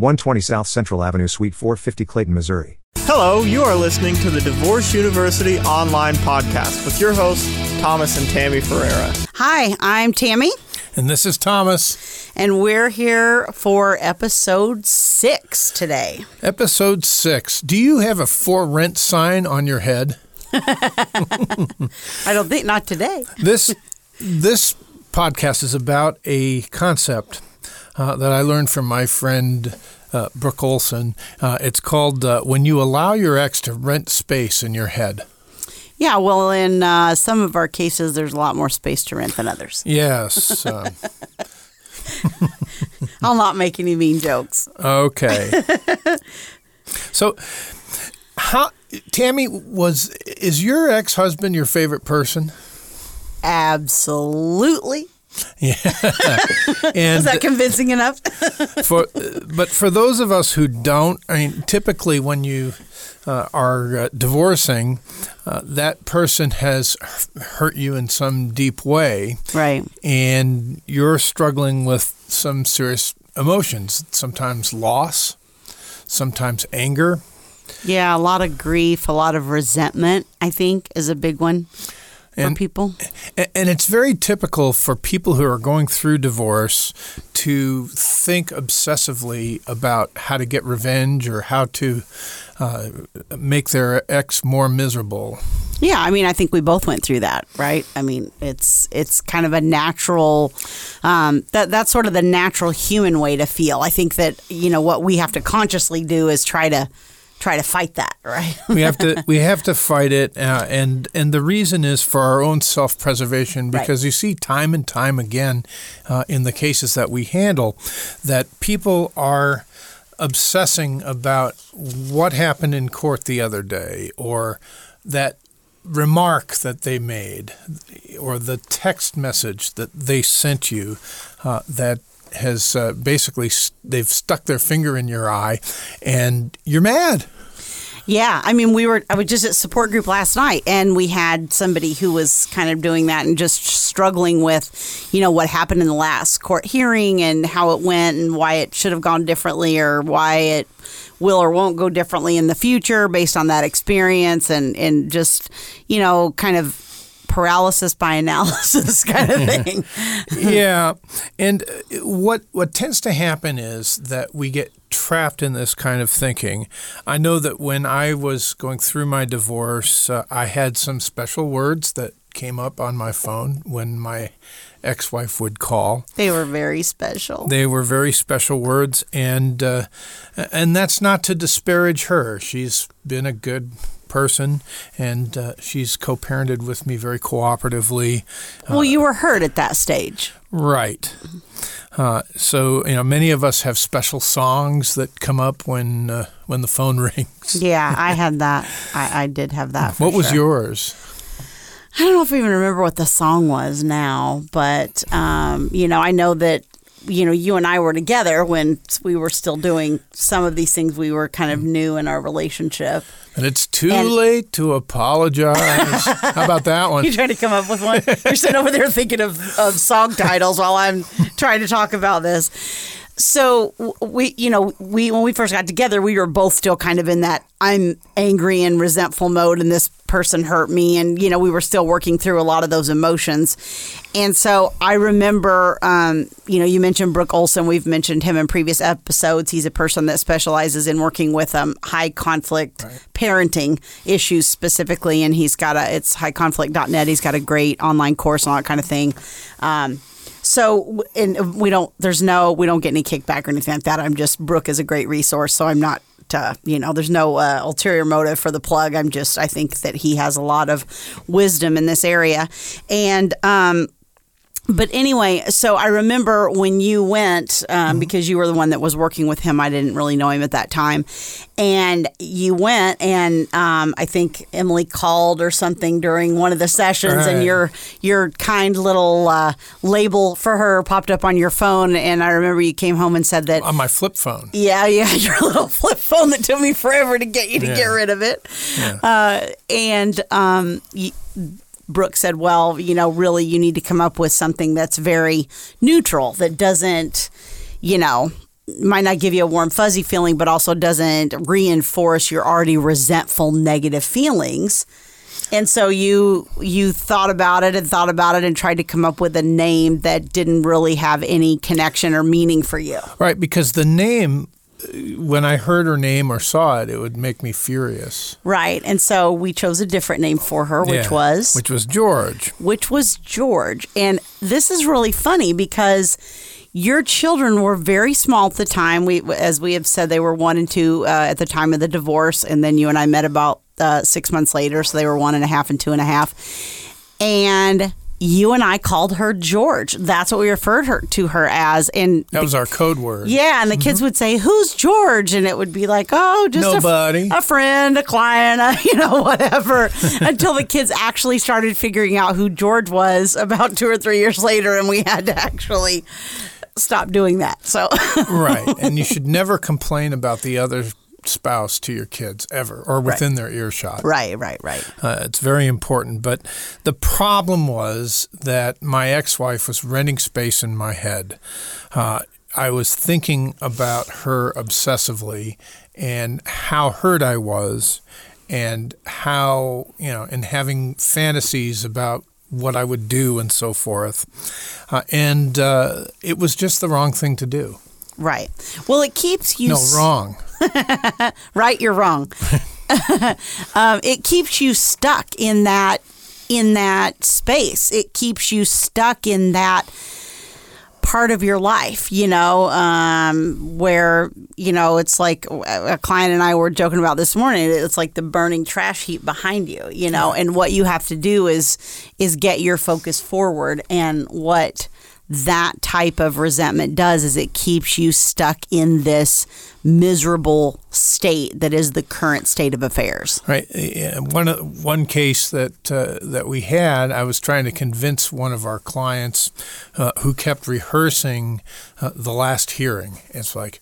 120 South Central Avenue, Suite 450, Clayton, Missouri. Hello, you are listening to the Divorce University online podcast with your hosts, Thomas and Tammy Ferreira. Hi, I'm Tammy, And this is Thomas, and we're here for episode six today. episode six. Do you have a for rent sign on your head? I don't think, not today. This this podcast is about a concept uh, that I learned from my friend uh, Brooke Olson. Uh, it's called uh, when you allow your ex to rent space in your head. Yeah, well, in uh, some of our cases, there's a lot more space to rent than others. Yes. uh, I'll not make any mean jokes. okay. so, how Tammy was is your ex husband your favorite person? Absolutely. And Is that convincing enough? for but for those of us who don't, I mean, typically when you uh, are uh, divorcing, uh, that person has hurt you in some deep way, right. and you're struggling with some serious emotions. Sometimes loss, sometimes anger. Yeah, a lot of grief, a lot of resentment, I think, is a big one for And- people. And it's very typical for people who are going through divorce to think obsessively about how to get revenge or how to uh, make their ex more miserable. Yeah, I mean, I think we both went through that, right? I mean, it's it's kind of a natural um, that that's sort of the natural human way to feel. I think that you know what we have to consciously do is try to try to fight that, right? We have to we have to fight it, uh, and and the reason is for our own self preservation. Right. Because you see time and time again uh, in the cases that we handle that people are obsessing about what happened in court the other day, or that remark that they made, or the text message that they sent you uh, that has uh, basically they've stuck their finger in your eye, and you're mad. Yeah, I mean, we were. I was just at support group last night, and we had somebody who was kind of doing that and just struggling with, you know, what happened in the last court hearing and how it went and why it should have gone differently or why it will or won't go differently in the future based on that experience and and just, you know, kind of paralysis by analysis kind of thing. yeah, and uh, what what tends to happen is that we get trapped in this kind of thinking. I know that when I was going through my divorce, uh, I had some special words that came up on my phone when my ex-wife would call. they were very special. They were very special words, and uh, and that's not to disparage her. She's been a good person, and uh, she's co-parented with me very cooperatively. well, you were hurt at that stage. Right. Uh, so you know, many of us have special songs that come up when uh, when the phone rings. Yeah, I had that. I, I did have that. What was sure. yours? I don't know if I even remember what the song was now, but um, you know, I know that you know you and I were together when we were still doing some of these things. We were kind of new in our relationship. And it's too And- late to apologize. How about that one? You're trying to come up with one? You're sitting over there thinking of, of song titles while I'm trying to talk about this. So we, you know, we when we first got together, we were both still kind of in that I'm angry and resentful mode, and this person hurt me, and you know, we were still working through a lot of those emotions. And so I remember, um, you know, you mentioned Brooke Olson. We've mentioned him in previous episodes. He's a person that specializes in working with um, high conflict parenting issues specifically, and he's got a it's highconflict.net. He's got a great online course and all that kind of thing. Um, so, and we don't, there's no, we don't get any kickback or anything like that. I'm just, Brooke is a great resource. So I'm not, uh, you know, there's no uh, ulterior motive for the plug. I'm just, I think that he has a lot of wisdom in this area. And, um, but anyway, so I remember when you went um, Mm-hmm. because you were the one that was working with him. I didn't really know him at that time, and you went, and um, I think Emily called or something during one of the sessions, and your your kind little uh, label for her popped up on your phone, and I remember you came home and said that. On my flip phone. yeah, yeah, your little flip phone that took me forever to get you to Yeah. get rid of it. Uh, and um, y Brooke said, well, you know, really, you need to come up with something that's very neutral, that doesn't, you know, might not give you a warm, fuzzy feeling, but also doesn't reinforce your already resentful, negative feelings. And so you you thought about it and thought about it and tried to come up with a name that didn't really have any connection or meaning for you. Right, because the name, when I heard her name or saw it, it would make me furious. Right. And so we chose a different name for her, which Yeah, was Which was George. which was George. And this is really funny because your children were very small at the time. We, as we have said, they were one and two uh, at the time of the divorce, and then you and I met about uh, six months later, so they were one and a half and two and a half. And you and I called her George. That's what we referred her to her as. And That was our code word. yeah, and the kids mm-hmm. would say, "Who's George?" And it would be like, "Oh, just a f- Nobody. a, friend, a client, a, you know, whatever." Until the kids actually started figuring out who George was about two or three years later, and we had to actually stop doing that. So, right. And you should never complain about the other spouse to your kids ever or within their earshot. right, right, right. Uh, it's very important. But the problem was that my ex wife was renting space in my head. Uh, I was thinking about her obsessively and how hurt I was and how, you know, and having fantasies about what I would do and so forth. Uh, and uh, it was just the wrong thing to do. Right. Well, it keeps you No, wrong. right you're wrong. Um, it keeps you stuck in that in that space. It keeps you stuck in that part of your life you know um, where you know it's like a client and i were joking about this morning. It's like the burning trash heap behind you you know and what you have to do is is get your focus forward and what that type of resentment does is it keeps you stuck in this miserable state that is the current state of affairs. Right. One one case that uh, that we had, I was trying to convince one of our clients uh, who kept rehearsing uh, the last hearing. It's like,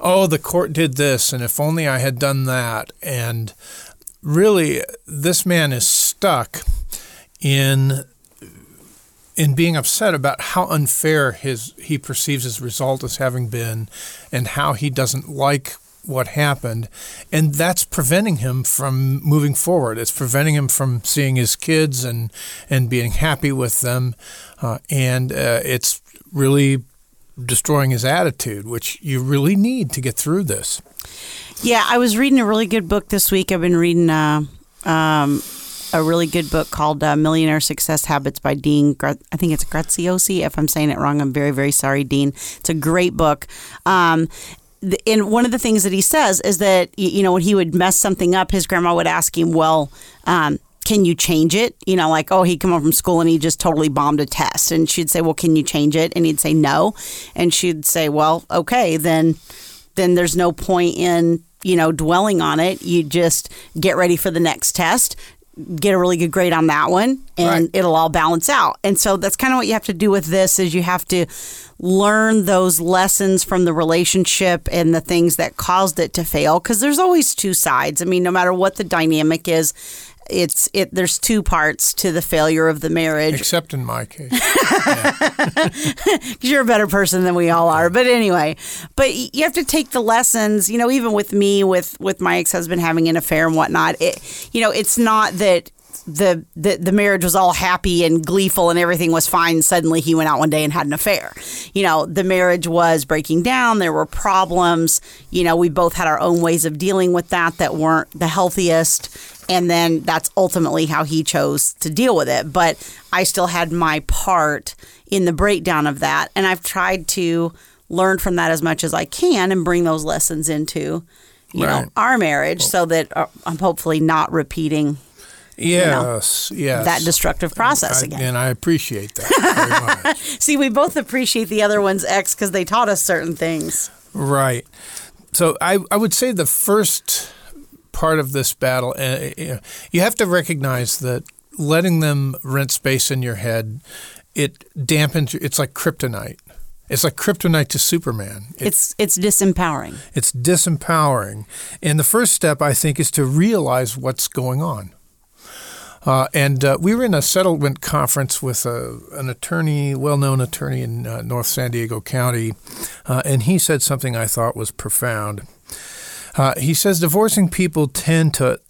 oh, the court did this, and if only I had done that. And really, this man is stuck in in being upset about how unfair his he perceives his result as having been and how he doesn't like what happened. And that's preventing him from moving forward. It's preventing him from seeing his kids and and being happy with them. Uh, and uh, it's really destroying his attitude which you really need to get through this. Yeah, I was reading a really good book this week. I've been reading uh, um, a really good book called uh, Millionaire Success Habits by Dean. I think it's Graziosi. If I'm saying it wrong, I'm very, very sorry, Dean. It's a great book. Um, th- and one of the things that he says is that you know when he would mess something up, his grandma would ask him, "Well." Um, can you change it? You know, like, oh, he'd come home from school and he just totally bombed a test. And she'd say, well, can you change it? And he'd say, no. And she'd say, well, okay, then then there's no point in you know dwelling on it you just get ready for the next test get a really good grade on that one and Right. it'll all balance out and so that's kind of what you have to do with this is you have to learn those lessons from the relationship and the things that caused it to fail because there's always two sides i mean no matter what the dynamic is it's it there's two parts to the failure of the marriage except in my case because you're a better person than we all are. But anyway, but you have to take the lessons. You know, even with me, with with my ex husband having an affair and whatnot, it you know, it's not that. The, the the marriage was all happy and gleeful and everything was fine. Suddenly he went out one day and had an affair. You know, the marriage was breaking down. There were problems. You know, we both had our own ways of dealing with that that weren't the healthiest and then that's ultimately how he chose to deal with it but i still had my part in the breakdown of that and i've tried to learn from that as much as i can and bring those lessons into you know our marriage so that uh, i'm hopefully not repeating you know, Yes, yes. that destructive process I- again. And I appreciate that very much. See, we both appreciate the other one's ex because they taught us certain things. Right. So I, I would say the first part of this battle, uh, you you have to recognize that letting them rent space in your head, it dampens. It's like kryptonite. It's like kryptonite to Superman. It- It's it's disempowering. it's disempowering. And the first step, I think, is to realize what's going on. Uh, and uh, we were in a settlement conference with a, an attorney, well-known attorney in uh, North San Diego County, uh, and he said something I thought was profound. Uh, he says divorcing people tend to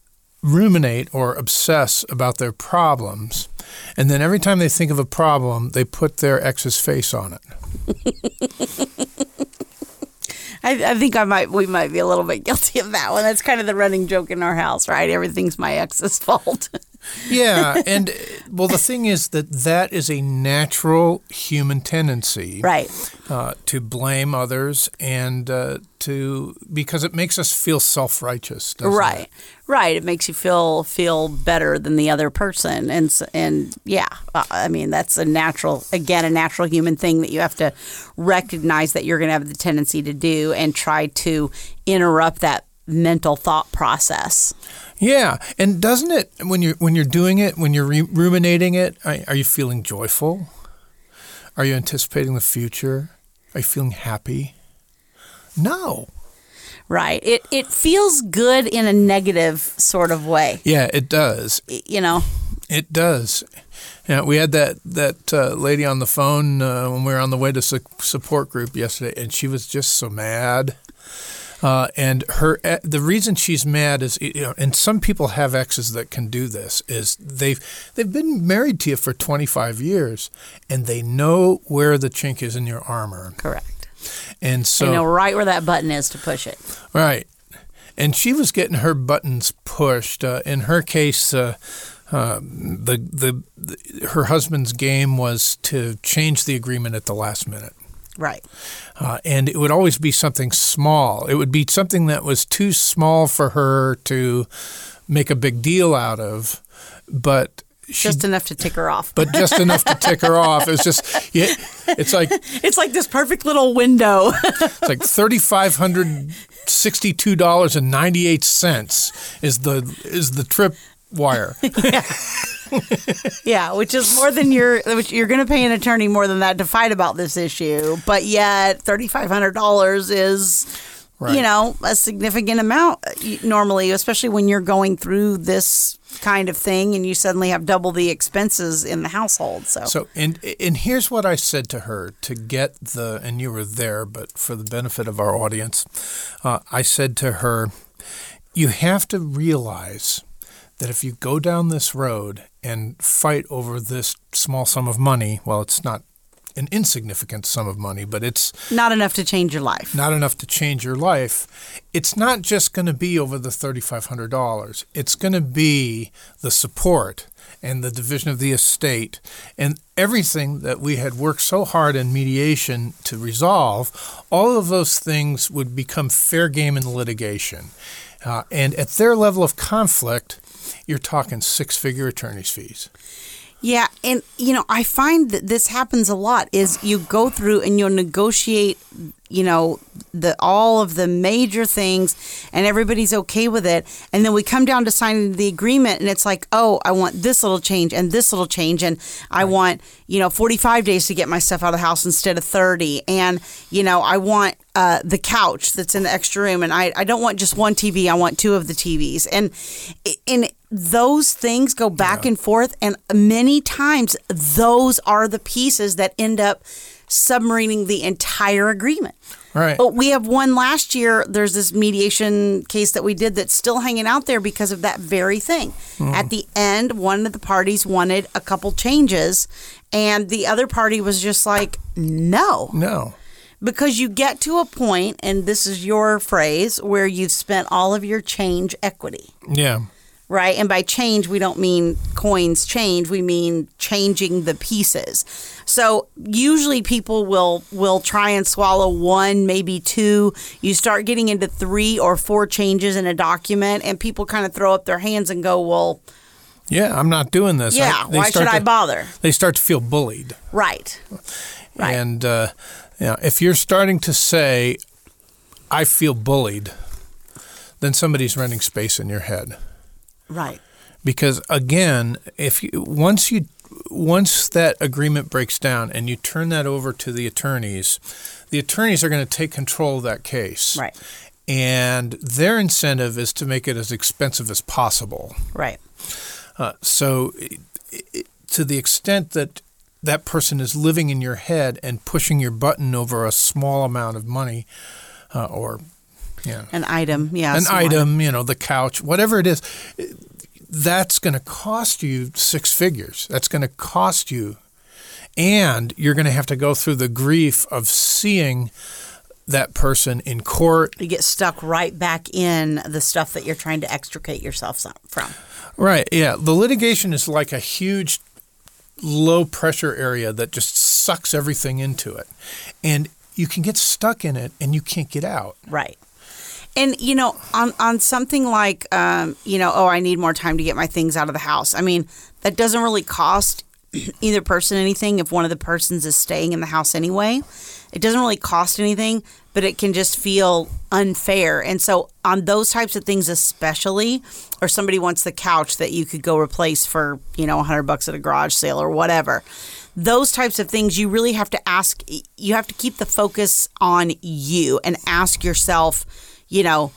ruminate or obsess about their problems, and then every time they think of a problem, they put their ex's face on it. I, I think I might we might be a little bit guilty of that one. That's kind of the running joke in our house, right? Everything's my ex's fault. Yeah, and uh, well, the thing is that that is a natural human tendency, right. Uh, to blame others and uh, to because it makes us feel self-righteous, Right. It? Right. It makes you feel feel better than the other person, and and yeah, uh, I mean that's a natural again a natural human thing that you have to recognize that you're going to have the tendency to do and try to interrupt that mental thought process. Yeah, and doesn't it when you're when you're doing it, when you're re- ruminating it, are, are you feeling joyful? Are you anticipating the future? Are you feeling happy? No. Right. It it feels good in a negative sort of way. Yeah, it does. You know. It does. Yeah, we had that that uh, lady on the phone uh, when we were on the way to su- support group yesterday, and she was just so mad. Uh, and her e- the reason she's mad is you know, and some people have exes that can do this is they've they've been married to you for 25 years, and they know where the chink is in your armor, Correct. and so you know right where that button is to push it. Right. And she was getting her buttons pushed. Uh, in her case, uh, uh, the, the the her husband's game was to change the agreement at the last minute. Right. Uh, and it would always be something small. It would be something that was too small for her to make a big deal out of, but she, Just enough to tick her off. but just enough to tick her off. It's just, yeah, it's like it's like this perfect little window. It's like thirty five hundred sixty two dollars and ninety eight cents is the is the trip wire. yeah, yeah, which is more than you're which you're going to pay an attorney more than that to fight about this issue, but yet $3500 is Right. you know, a significant amount uh, normally, especially when you're going through this kind of thing and you suddenly have double the expenses in the household. So, So and and here's what I said to her to get the and you were there, but for the benefit of our audience, uh, I said to her, you have to realize that if you go down this road and fight over this small sum of money, well, it's not an insignificant sum of money, but it's not enough to change your life. not enough to change your life, it's not just going to be over the $3,500. It's going to be the support and the division of the estate and everything that we had worked so hard in mediation to resolve. All of those things would become fair game in litigation. Uh, and at their level of conflict, you're talking six figure attorney's fees. Yeah, and you know, I find that this happens a lot is you go through and you'll negotiate, you know, the all of the major things and everybody's okay with it, and then we come down to signing the agreement and it's like, "Oh, I want this little change and this little change and I want, you know, 45 days to get my stuff out of the house instead of 30 and, you know, I want uh, the couch that's in the extra room, and I, I don't want just one TV. I want two of the TVs, and and those things go back and forth, and many times those are the pieces that end up submarining the entire agreement. Right. But we have one last year. There's this mediation case that we did that's still hanging out there because of that very thing. Hmm. At the end, one of the parties wanted a couple changes, and the other party was just like, no No. because you get to a point, and this is your phrase, where you've spent all of your change equity, Yeah. Right? And by change, we don't mean coins change; we mean changing the pieces. So usually, people will will try and swallow one, maybe two. You start getting into three or four changes in a document, and people kind of throw up their hands and go, "Well." Yeah, I'm not doing this. I- Yeah, they why should start I bother? They start to feel bullied. Right. Right. And uh, you know, if you're starting to say, "I feel bullied," then somebody's renting space in your head. Right. Because again, if you once you once that agreement breaks down and you turn that over to the attorneys, the attorneys are going to take control of that case. Right. And their incentive is to make it as expensive as possible. Right. Uh, so, i i to the extent that that person is living in your head and pushing your button over a small amount of money, uh, or yeah, An item. Yeah. an item, you know, the couch, whatever it is, that's going to cost you six figures. That's going to cost you, and you're going to have to go through the grief of seeing that person in court You get stuck right back in the stuff that you're trying to extricate yourself from. Right. Yeah. The litigation is like a huge low pressure area that just sucks everything into it. And you can get stuck in it and you can't get out. Right. And you know, on on something like um, you know, oh, I need more time to get my things out of the house. I mean, that doesn't really cost either person anything if one of the persons is staying in the house anyway. It doesn't really cost anything, but it can just feel unfair. And so on those types of things especially, or somebody wants the couch that you could go replace for, you know, 100 bucks at a garage sale or whatever. Those types of things you really have to ask you have to keep the focus on you and ask yourself, you know,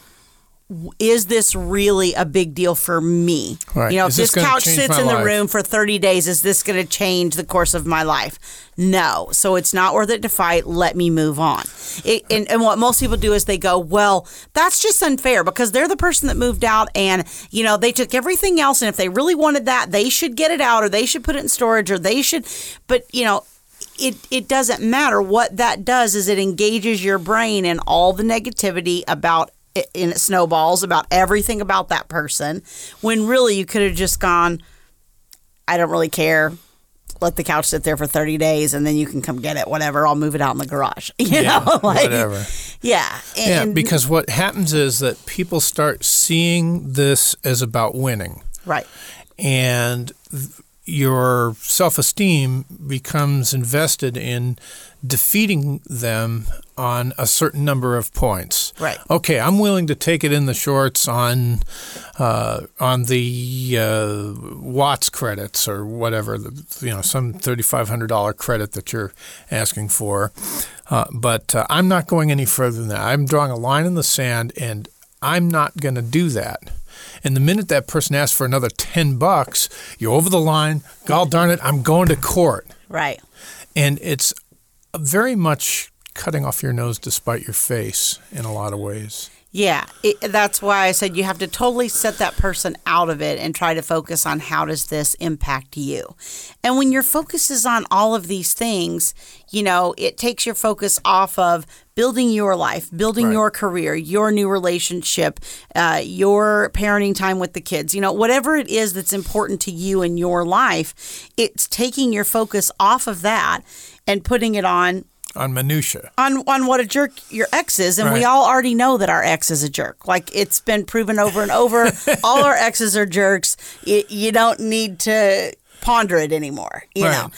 is this really a big deal for me? Right. You know, Is if this this couch sits in the life? room for 30 days, is this going to change the course of my life? No. So it's not worth it to fight. Let me move on. It, and, and what most people do is they go, well, that's just unfair because they're the person that moved out and, you know, they took everything else. And if they really wanted that, they should get it out or they should put it in storage or they should. But, you know, it, it doesn't matter. What that does is it engages your brain in all the negativity about and it snowballs about everything about that person when really you could have just gone, I don't really care. Let the couch sit there for 30 days and then you can come get it, whatever. I'll move it out in the garage. You Yeah, know, like, whatever. Yeah. Yeah, because what happens is that people start seeing this as about winning. right. and your self-esteem becomes invested in defeating them on a certain number of points. Right. Okay, I'm willing to take it in the shorts on uh, on the uh, Watts credits or whatever, the, you know, some thirty-five hundred dollar credit that you're asking for, uh, but uh, I'm not going any further than that. I'm drawing a line in the sand, and I'm not going to do that. And the minute that person asks for another 10 bucks, you're over the line. God darn it, I'm going to court. Right. And it's very much cutting off your nose to spite your face in a lot of ways. Yeah, it, that's why I said you have to totally set that person out of it and try to focus on how does this impact you. And when your focus is on all of these things, you know, it takes your focus off of building your life, building Right. your career, your new relationship, uh, your parenting time with the kids, you know, whatever it is that's important to you in your life, it's taking your focus off of that and putting it on On minutia. on on what a jerk your ex is, and we all already know that our ex is a jerk. Like it's been proven over and over. all our exes are jerks. You, you don't need to ponder it anymore. You Right. know,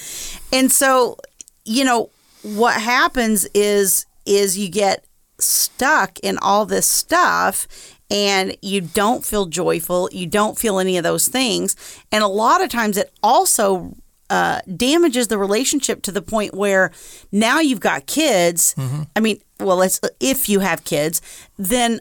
and so you know what happens is is you get stuck in all this stuff and you don't feel joyful you don't feel any of those things and a lot of times it also uh, damages the relationship to the point where now you've got kids i mean well let's if you have kids then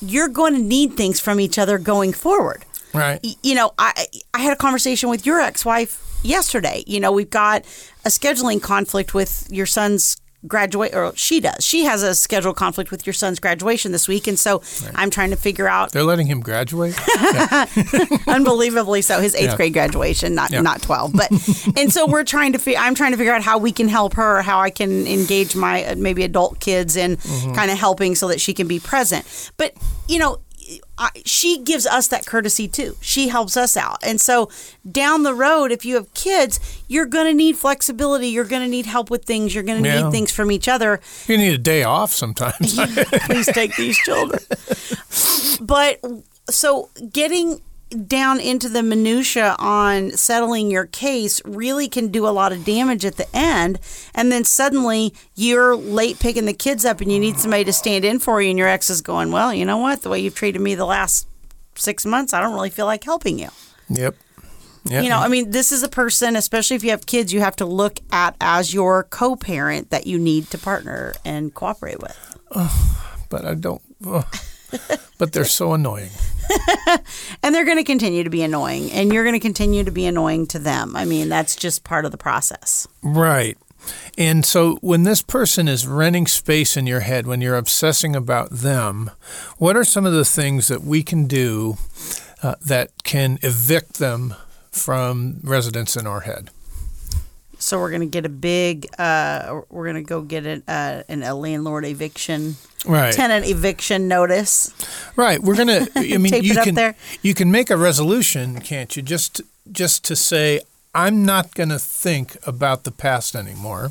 you're going to need things from each other going forward Right. y- you know, I I had a conversation with your ex-wife yesterday. You know, we've got a scheduling conflict with your son's graduate or she does. She has a scheduled conflict with your son's graduation this week and so I'm trying to figure out They're letting him graduate? unbelievably so his 8th Yeah. grade graduation, not Yeah. not 12. But and so we're trying to fi- I'm trying to figure out how we can help her, how I can engage my uh, maybe adult kids in Mm-hmm. kind of helping so that she can be present. But, you know, I, she gives us that courtesy too. She helps us out. And so down the road, if you have kids, you're going to need flexibility. You're going to need help with things. You're going to Yeah. need things from each other. You need a day off sometimes. Please take these children. But so getting down into the minutia on settling your case really can do a lot of damage at the end and then suddenly you're late picking the kids up and you need somebody to stand in for you and your ex is going well you know what the way you've treated me the last six months i don't really feel like helping you Yep. Yep. you know i mean this is a person especially if you have kids you have to look at as your co-parent that you need to partner and cooperate with but I don't. ugh. But they're so annoying. and they're going to continue to be annoying and you're going to continue to be annoying to them i mean that's just part of the process Right. And so when this person is renting space in your head, when you're obsessing about them, what are some of the things that we can do uh, that can evict them from residence in our head? so we're going to get a big uh, we're going to go get an, uh, an, a landlord eviction Right. tenant eviction notice Right. We're gonna. I mean, Tape you it up can there. you can make a resolution, can't you? Just just to say, I'm not going to think about the past anymore.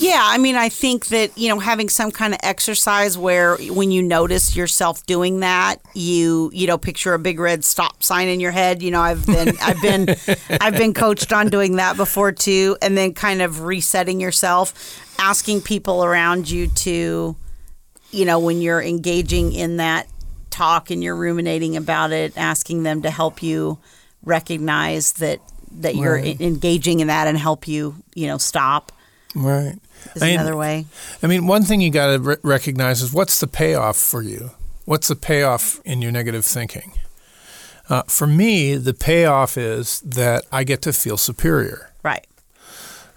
Yeah, I mean, I think that you know having some kind of exercise where when you notice yourself doing that, you you know picture a big red stop sign in your head. You know, I've been I've been I've been coached on doing that before too, and then kind of resetting yourself, asking people around you to, you know, when you're engaging in that talk and you're ruminating about it, asking them to help you recognize that that you're Right. engaging in that and help you, you know, stop Right. is I mean, another way. I mean, one thing you got to re- recognize is what's the payoff for you? What's the payoff in your negative thinking? Uh, for me, the payoff is that I get to feel superior. Right.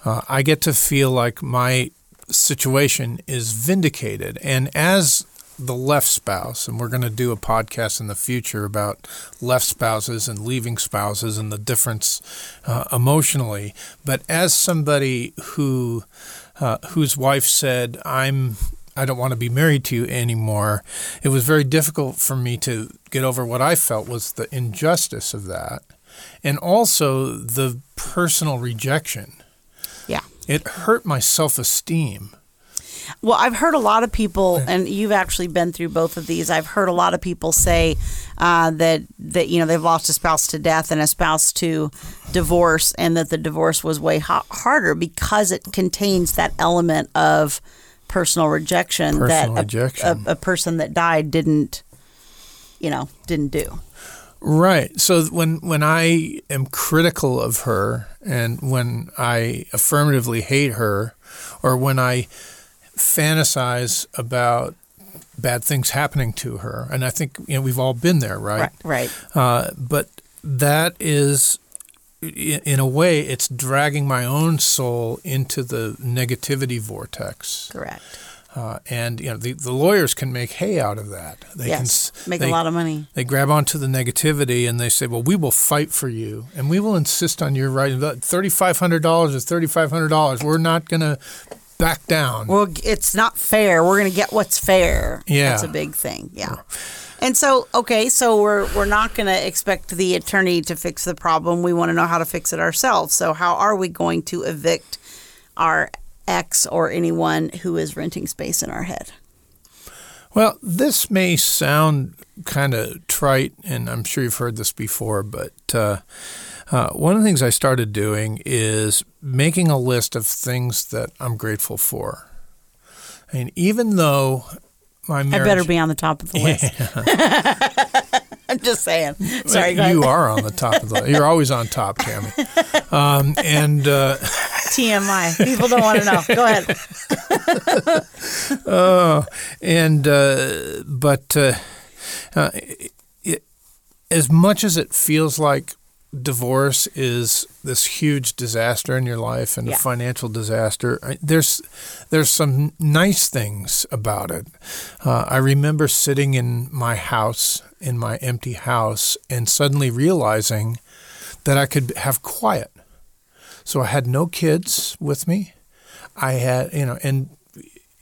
Uh, I get to feel like my situation is vindicated. And as the left spouse, and we're going to do a podcast in the future about left spouses and leaving spouses and the difference uh, emotionally. But as somebody who uh, whose wife said, "I'm." I don't want to be married to you anymore. It was very difficult for me to get over what I felt was the injustice of that and also the personal rejection. It hurt my self esteem. Well, I've heard a lot of people, and you've actually been through both of these. I've heard a lot of people say uh, that that you know they've lost a spouse to death and a spouse to divorce, and that the divorce was way ha- harder because it contains that element of personal rejection Personal that a. A, a person that died didn't, you know, didn't do. Right. So when when I am critical of her and when I affirmatively hate her or when I fantasize about bad things happening to her and I think you know we've all been there, right? Right. Uh, but that is, in a way, it's dragging my own soul into the negativity vortex. Correct. Uh, and you know the, the lawyers can make hay out of that. They can yes. s- Make they- a lot of money. They grab onto the negativity and they say, "Well, we will fight for you, and we will insist on your right. Thirty five hundred dollars is thirty five hundred dollars. We're not going to back down." Well, it's not fair. We're going to get what's fair. Yeah. That's a big thing. Yeah. And so, okay, so we're we're not going to expect the attorney to fix the problem. We want to know how to fix it ourselves. So, how are we going to evict our ex or anyone who is renting space in our head? Well, this may sound kind of trite, and I'm sure you've heard this before, but uh, uh, one of the things I started doing is making a list of things that I'm grateful for. And even though my I better be on the top of the list. I'm just saying. Sorry, go ahead. you are on the top of the. You're always on top, Tammy. Um, and uh, TMI. People don't want to know. Go ahead. Oh, and uh, but uh, uh, it, as much as it feels like divorce is this huge disaster in your life and Yeah. a financial disaster, there's there's some nice things about it. Uh, I remember sitting in my house, in my empty house, and suddenly realizing that I could have quiet. So I had no kids with me. I had, you know, and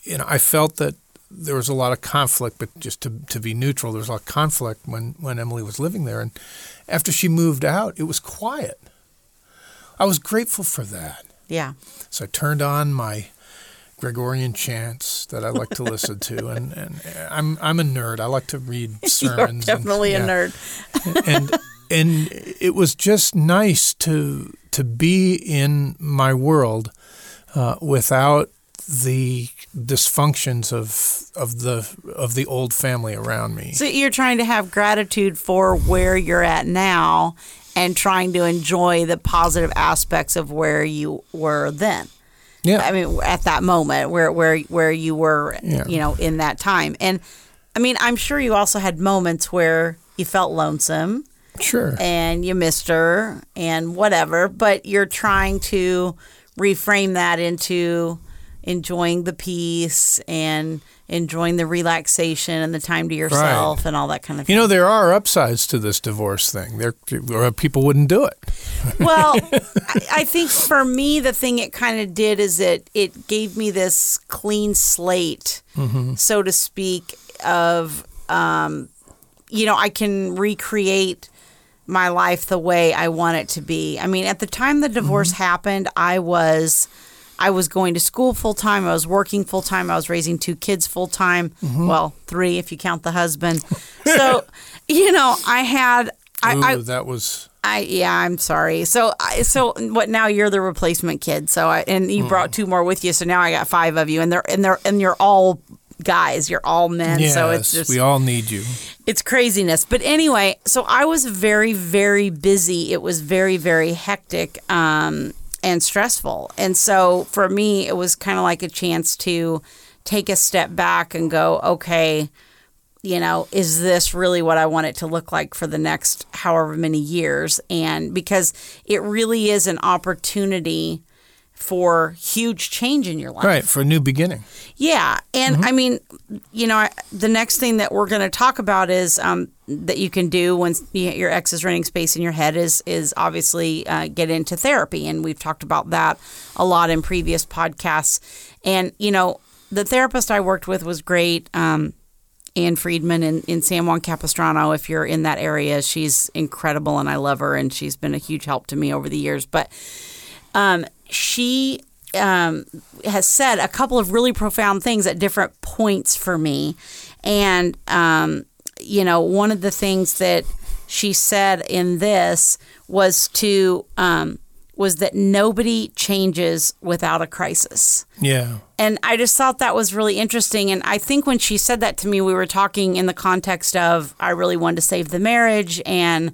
you know, I felt that there was a lot of conflict, but just to, to be neutral, there was a lot of conflict when, when Emily was living there. And after she moved out, it was quiet. I was grateful for that. Yeah. So I turned on my Gregorian chants that I like to listen to, and, and I'm I'm a nerd. I like to read You're sermons. and- definitely a yeah. nerd. and and it was just nice to to be in my world uh, without the dysfunctions of of the of the old family around me. So you're trying to have gratitude for where you're at now and trying to enjoy the positive aspects of where you were then. yeah, I mean, at that moment where where where you were, Yeah. you know, in that time. And I mean, I'm sure you also had moments where you felt lonesome sure. and you missed her and whatever, but you're trying to reframe that into enjoying the peace and enjoying the relaxation and the time to yourself and all that kind of thing. You know, there are upsides to this divorce thing. There, or people wouldn't do it. Well, I, I think for me, the thing it kind of did is it it gave me this clean slate, so to speak, of um, you know, I can recreate my life the way I want it to be. I mean, at the time the divorce happened, I was I was going to school full time. I was working full time. I was raising two kids full time. Well, three if you count the husband. So, you know, I had I, Ooh, I that was I yeah, I'm sorry. So I so what now you're the replacement kid. So I and you brought two more with you. So now I got five of you and they're and they're and you're all guys. You're all men. yes. so it's just we all need you. it's craziness. But anyway, so I was very, very busy. It was very, very hectic um, and stressful. And so for me, it was kind of like a chance to take a step back and go, okay, you know, is this really what I want it to look like for the next however many years? And because it really is an opportunity for huge change in your life. Right for a new beginning. Yeah, and I mean, you know, I, the next thing that we're going to talk about is um, that you can do when your ex is renting space in your head is is obviously uh, get into therapy, and we've talked about that a lot in previous podcasts. And you know, the therapist I worked with was great. Um, Ann Friedman in, in San Juan Capistrano. If you're in that area, she's incredible and I love her, and she's been a huge help to me over the years. But um, she um, has said a couple of really profound things at different points for me. And, um, you know, one of the things that she said in this was to, um, was that nobody changes without a crisis. Yeah. And I just thought that was really interesting. And I think when she said that to me, we were talking in the context of I really wanted to save the marriage and,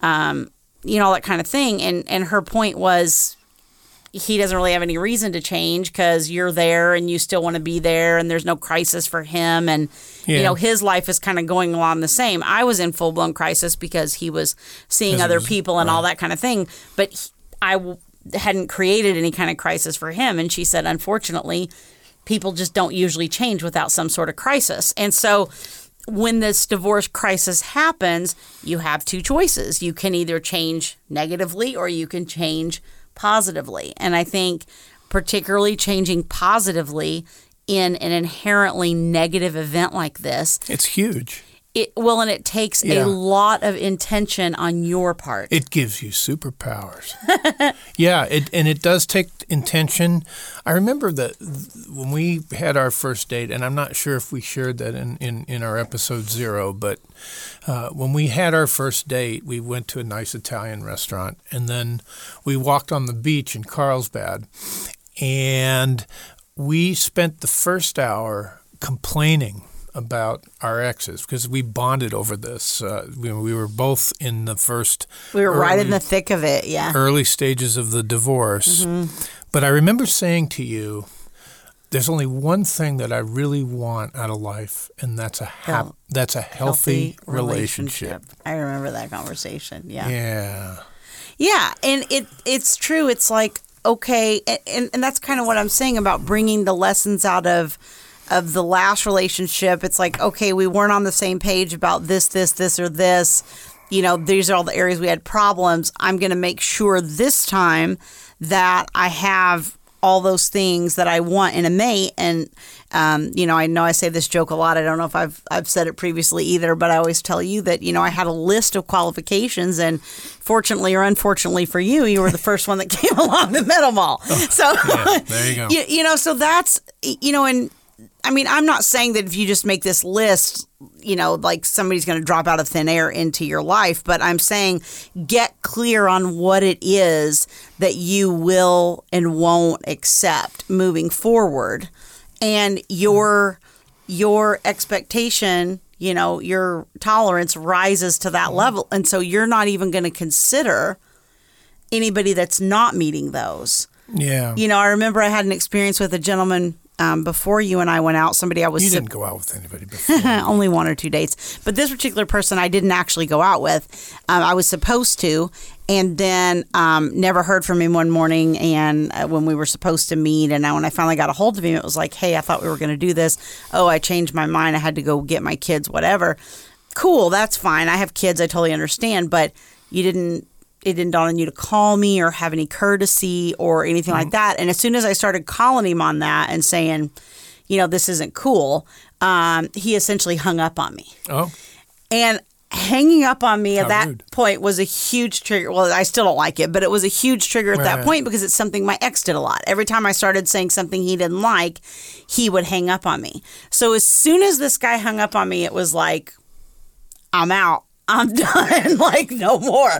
um, you know, all that kind of thing. And and her point was he doesn't really have any reason to change because you're there and you still want to be there and there's no crisis for him and you know his life is kind of going along the same. I was in full-blown crisis because he was seeing other was- people and all that kind of thing but he- i w- hadn't created any kind of crisis for him. And she said unfortunately people just don't usually change without some sort of crisis. And so when this divorce crisis happens, you have two choices. You can either change negatively or you can change positively. And I think, particularly changing positively in an inherently negative event like this, It's huge. It well, and it takes Yeah. a lot of intention on your part. It gives you superpowers. yeah, it, and it does take intention. I remember that when we had our first date, and I'm not sure if we shared that in, in, in our episode zero, but uh, when we had our first date, we went to a nice Italian restaurant, and then we walked on the beach in Carlsbad, and we spent the first hour complaining about our exes because we bonded over this. Uh, we, we were both in the first we were right in the thick of it. Yeah. early stages of the divorce. But I remember saying to you, there's only one thing that I really want out of life, and that's a hap- that's a healthy, relationship. I remember that conversation. Yeah. Yeah. Yeah, and it it's true. It's like okay, and, and, and that's kind of what I'm saying about bringing the lessons out of of the last relationship. It's like okay, we weren't on the same page about this, this, this, or this. You know, these are all the areas we had problems. I'm going to make sure this time that I have all those things that I want in a mate. And um, you know, I know I say this joke a lot. I don't know if I've I've said it previously either, but I always tell you that you know I had a list of qualifications, and fortunately or unfortunately for you, you were the first one that came along that met them all. so Yeah, there you go. you, you know, so that's you know, and I mean, I'm not saying that if you just make this list, you know, like somebody's going to drop out of thin air into your life, but I'm saying get clear on what it is that you will and won't accept moving forward and your your expectation, you know, your tolerance rises to that level and so you're not even going to consider anybody that's not meeting those. Yeah. You know, I remember I had an experience with a gentleman um, before you and I went out. Somebody I was you didn't go out with anybody before. only one or two dates, but this particular person I didn't actually go out with. Um, I was supposed to, and then um, never heard from him one morning. And uh, when we were supposed to meet, and I, when I finally got a hold of him, it was like, "Hey, I thought we were going to do this. Oh, I changed my mind. I had to go get my kids. Whatever. Cool, that's fine. I have kids. I totally understand. But you didn't it didn't dawn on you to call me or have any courtesy or anything like that. And as soon as I started calling him on that and saying, you know, this isn't cool, um, he essentially hung up on me. oh, And hanging up on me at that rude. point was a huge trigger. Well, I still don't like it, but it was a huge trigger at that point because it's something my ex did a lot. Every time I started saying something he didn't like, he would hang up on me. So as soon as this guy hung up on me, it was like, I'm out. I'm done. like no more.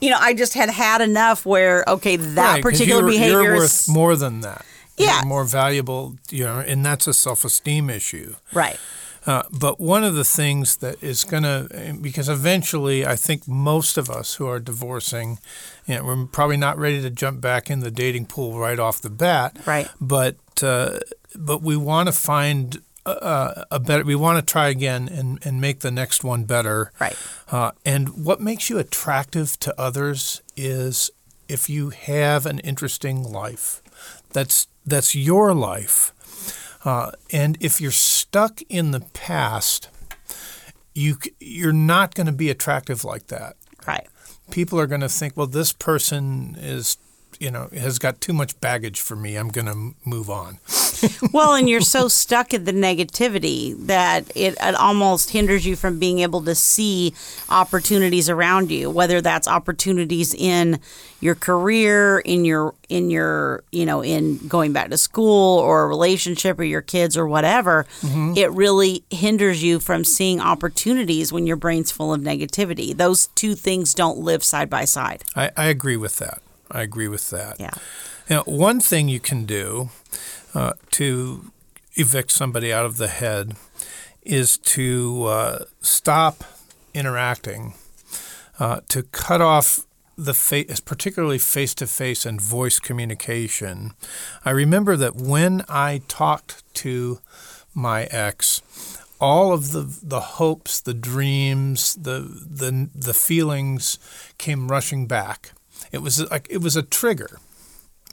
You know, I just had had enough where okay, that Right, particular you're, behavior You're worth is more than that. Yeah. You're more valuable, you know, and that's a self-esteem issue. right. Uh, but one of the things that is going to, because eventually I think most of us who are divorcing, you know, we're probably not ready to jump back in the dating pool right off the bat. Right. But uh, but we want to find a, a better. We want to try again and, and make the next one better. Right. Uh, and what makes you attractive to others is if you have an interesting life. That's that's your life. Uh, and if you're stuck in the past, you you're not going to be attractive like that. Right. People are going to think, well, this person is, you know, has got too much baggage for me. I'm going to move on. well, and you're so stuck in the negativity that it, it almost hinders you from being able to see opportunities around you, whether that's opportunities in your career, in your in your you know in going back to school or a relationship or your kids or whatever. Mm-hmm. It really hinders you from seeing opportunities when your brain's full of negativity. Those two things don't live side by side. I, I agree with that. I agree with that. Yeah. Now, one thing you can do uh, to evict somebody out of the head is to uh, stop interacting, uh, to cut off the face, particularly face to face and voice communication. I remember that when I talked to my ex, all of the the hopes, the dreams, the the the feelings came rushing back. It was like it was a trigger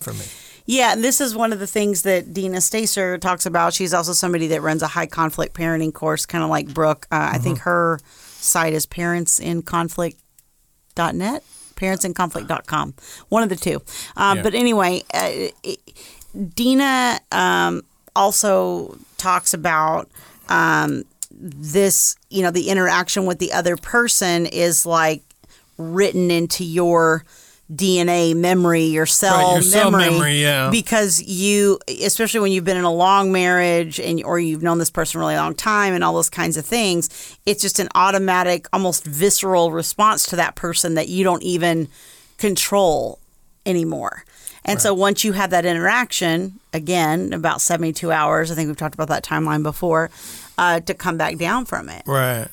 for me. Yeah, and this is one of the things that Dina Stacer talks about. She's also somebody that runs a high conflict parenting course, kind of like Brooke. Uh, I think her site is parentsinconflict.net, parentsinconflict.com, one of the two. Um, Yeah. But anyway, uh, it, Dina um, also talks about um, this, you know, the interaction with the other person is like written into your DNA memory, your cell, Right, your cell memory, yeah. Because you, especially when you've been in a long marriage and or you've known this person a really long time and all those kinds of things, it's just an automatic, almost visceral response to that person that you don't even control anymore. And so once you have that interaction, again, about 72 hours, I think we've talked about that timeline before, uh, to come back down from it. Right.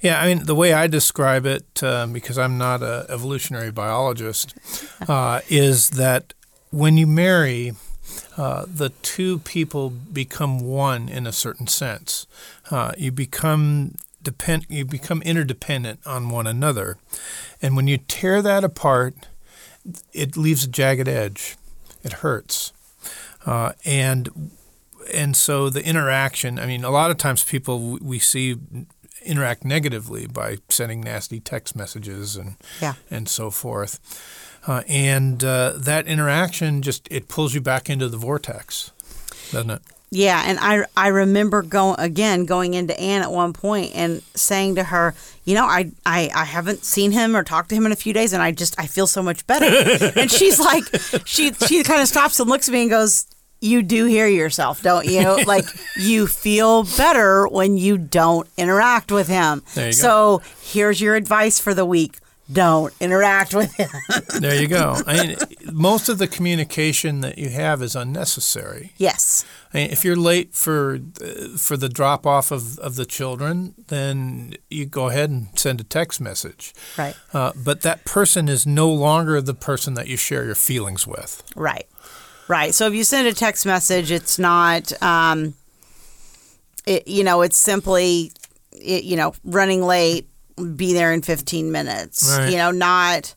Yeah. I mean, the way I describe it, um, because I'm not an evolutionary biologist, uh, is that when you marry, uh, the two people become one in a certain sense. Uh, you become depend. You become interdependent on one another, and when you tear that apart, it leaves a jagged edge. It hurts, uh, and and so the interaction. I mean, a lot of times people we see interact negatively by sending nasty text messages and Yeah. and so forth, uh, and uh, that interaction just it pulls you back into the vortex, doesn't it? Yeah, and I I remember going again going into Anne at one point and saying to her, you know, I, I I haven't seen him or talked to him in a few days, and I just I feel so much better. and she's like, she she kind of stops and looks at me and goes, you do hear yourself, don't you? like you feel better when you don't interact with him. You go. so here's your advice for the week. Don't interact with him. There you go. I mean, most of the communication that you have is unnecessary. yes. I mean, if you're late for uh, for the drop off of, of the children, then you go ahead and send a text message. Right. Uh, but that person is no longer the person that you share your feelings with. Right. Right. So if you send a text message, it's not, um, it, you know, it's simply, it, you know, running late, be there in 15 minutes. Right. You know, not,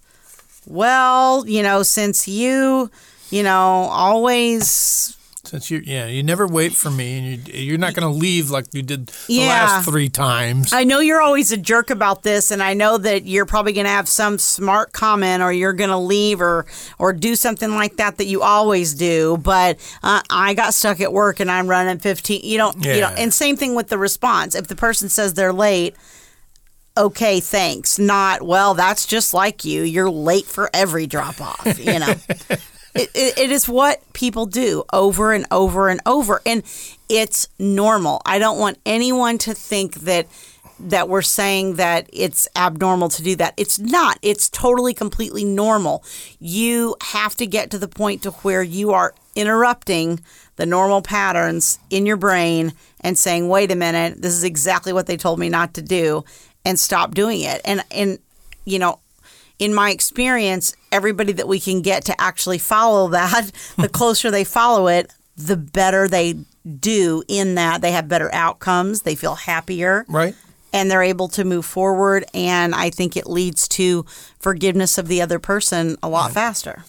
well, you know, since you, you know, always Since you, yeah, you never wait for me, and you, you're not going to leave like you did the Yeah. last three times. I know you're always a jerk about this, and I know that you're probably going to have some smart comment, or you're going to leave, or or do something like that that you always do. But uh, I got stuck at work, and I'm running 15. You don't, you know. And same thing with the response. If the person says they're late, okay, thanks. Not well. That's just like you. You're late for every drop off. You know. It, it, it is what people do over and over and over and it's normal. I don't want anyone to think that that we're saying that it's abnormal to do that. It's not. It's totally completely normal. You have to get to the point to where you are interrupting the normal patterns in your brain and saying wait a minute this is exactly what they told me not to do and stop doing it. And and you know in my experience, everybody that we can get to actually follow that, the closer they follow it, the better they do in that. They have better outcomes, they feel happier, right? and they're able to move forward. And I think it leads to forgiveness of the other person a lot faster.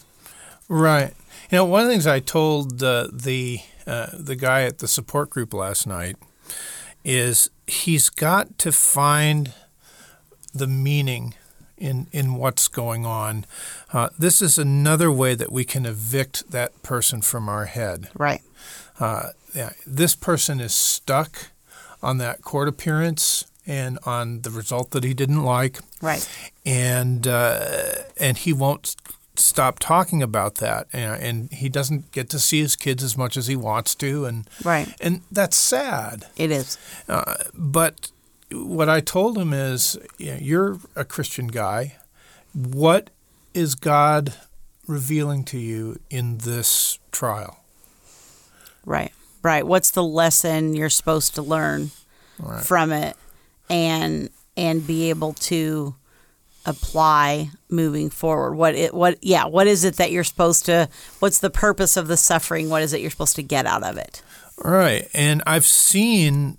Right. You know, one of the things I told uh, the uh, the guy at the support group last night is he's got to find the meaning in in what's going on. Uh, this is another way that we can evict that person from our head. Right. Uh, yeah, this person is stuck on that court appearance and on the result that he didn't like Right. and uh, and he won't stop talking about that, and, and he doesn't get to see his kids as much as he wants to, and Right. and that's sad. It is. But what I told him is, you know, you're a Christian guy. What is God revealing to you in this trial? Right. Right. What's the lesson you're supposed to learn from it and and be able to apply moving forward? What it what yeah, what is it that you're supposed to what's the purpose of the suffering? What is it you're supposed to get out of it? Right, and I've seen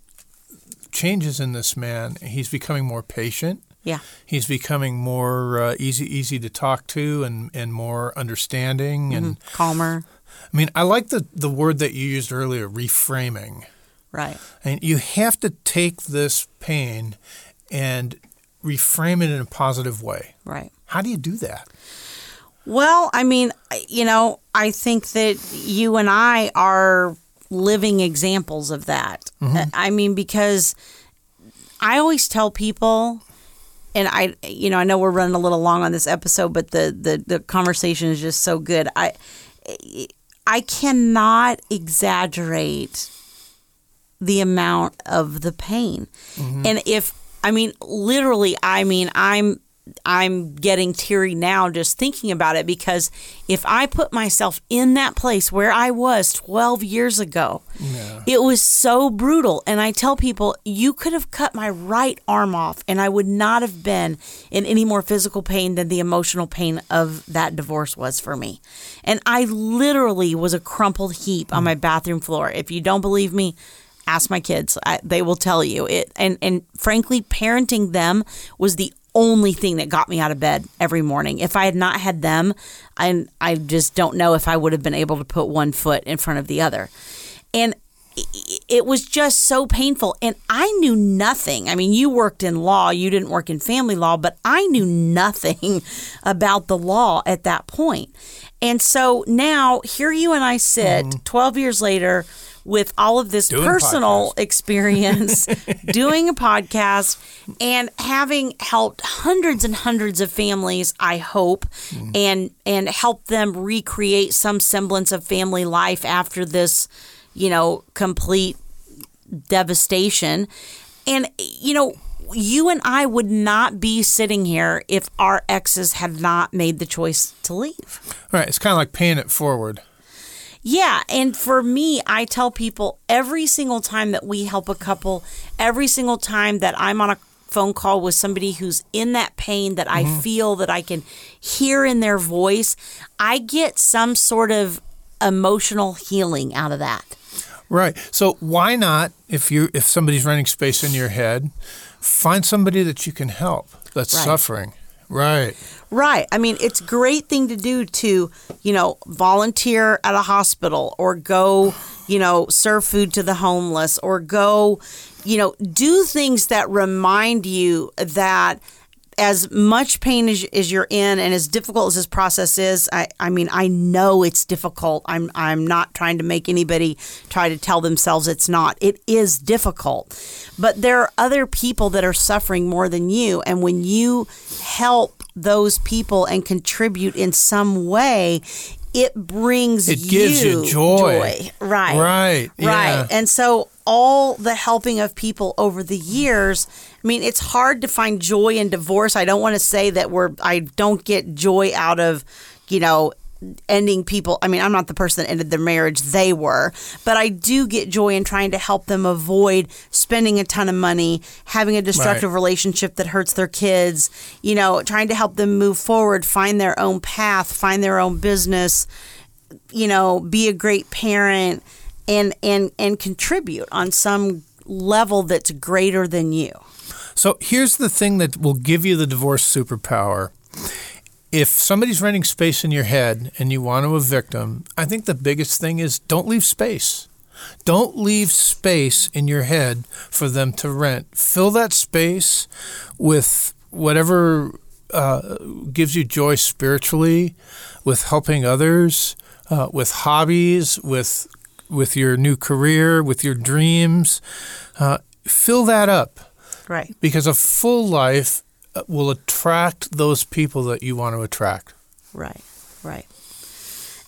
changes in this man. He's becoming more patient. Yeah. He's becoming more uh, easy easy to talk to and, and more understanding. And Calmer. I mean, I like the, the word that you used earlier, reframing. Right. And you have to take this pain and reframe it in a positive way. Right. How do you do that? Well, I mean, you know, I think that you and I are living examples of that. I mean, because I always tell people, and I, you know, I know we're running a little long on this episode, but the the, the conversation is just so good. I, I cannot exaggerate the amount of the pain. And if I mean literally I mean I'm I'm getting teary now just thinking about it because if I put myself in that place where I was 12 years ago, it was so brutal. And I tell people, you could have cut my right arm off and I would not have been in any more physical pain than the emotional pain of that divorce was for me. And I literally was a crumpled heap on my bathroom floor. If you don't believe me, ask my kids I, they will tell you it and and frankly parenting them was the only thing that got me out of bed every morning. If i had not had them i i just don't know if i would have been able to put one foot in front of the other. And it was just so painful. And i knew nothing. I mean you worked in law. You didn't work in family law but i knew nothing about the law at that point. point and so now here you and i sit mm-hmm. 12 years later with all of this Doing personal podcasts. experience, doing a podcast, and having helped hundreds and hundreds of families, I hope, Mm. and and help them recreate some semblance of family life after this, you know, complete devastation. And you know, you and I would not be sitting here if our exes had not made the choice to leave. Right. It's kind of like paying it forward. Yeah, and for me, I tell people every single time that we help a couple, every single time that I'm on a phone call with somebody who's in that pain that I mm-hmm. feel that I can hear in their voice, I get some sort of emotional healing out of that. Right. So why not, if you if somebody's running space in your head, find somebody that you can help that's Right. suffering. Right. Right. I mean, it's a great thing to do to, you know, volunteer at a hospital or go, you know, serve food to the homeless or go, you know, do things that remind you that as much pain as, as you're in and as difficult as this process is, I, I mean, I know it's difficult. I'm I'm not trying to make anybody try to tell themselves it's not. It is difficult. But there are other people that are suffering more than you. And when you help those people and contribute in some way, it brings It gives you joy. Right. Right, yeah. Right. And so all the helping of people over the years, I mean, it's hard to find joy in divorce. I don't want to say that we're I don't get joy out of, you know, ending people. I mean, I'm not the person that ended their marriage, they were, but I do get joy in trying to help them avoid spending a ton of money, having a destructive Right. relationship that hurts their kids, you know, trying to help them move forward, find their own path, find their own business, you know, be a great parent and and and contribute on some level that's greater than you. So here's the thing that will give you the divorce superpower. If somebody's renting space in your head and you want to evict them, I think the biggest thing is don't leave space. Don't leave space in your head for them to rent. Fill that space with whatever uh, gives you joy spiritually, with helping others, uh, with hobbies, with with your new career, with your dreams. Uh, fill that up Right. because a full life uh, will attract those people that you want to attract. Right. Right.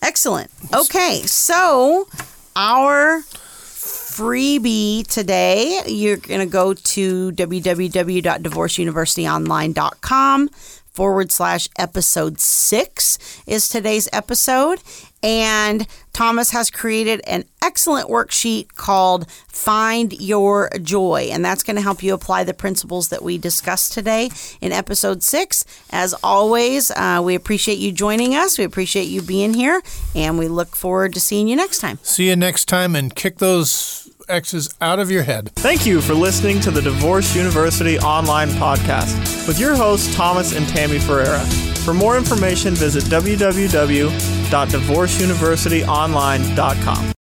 Excellent. Okay, so our freebie today, you're going to go to www.divorceuniversityonline.com forward slash episode six is today's episode. And Thomas has created an excellent worksheet called Find Your Joy. And that's going to help you apply the principles that we discussed today in episode six. As always, uh, we appreciate you joining us. We appreciate you being here. And we look forward to seeing you next time. See you next time and kick those exes out of your head. Thank you for listening to the Divorce University online podcast with your hosts, Thomas and Tammy Ferreira. For more information, visit www.divorceuniversityonline.com.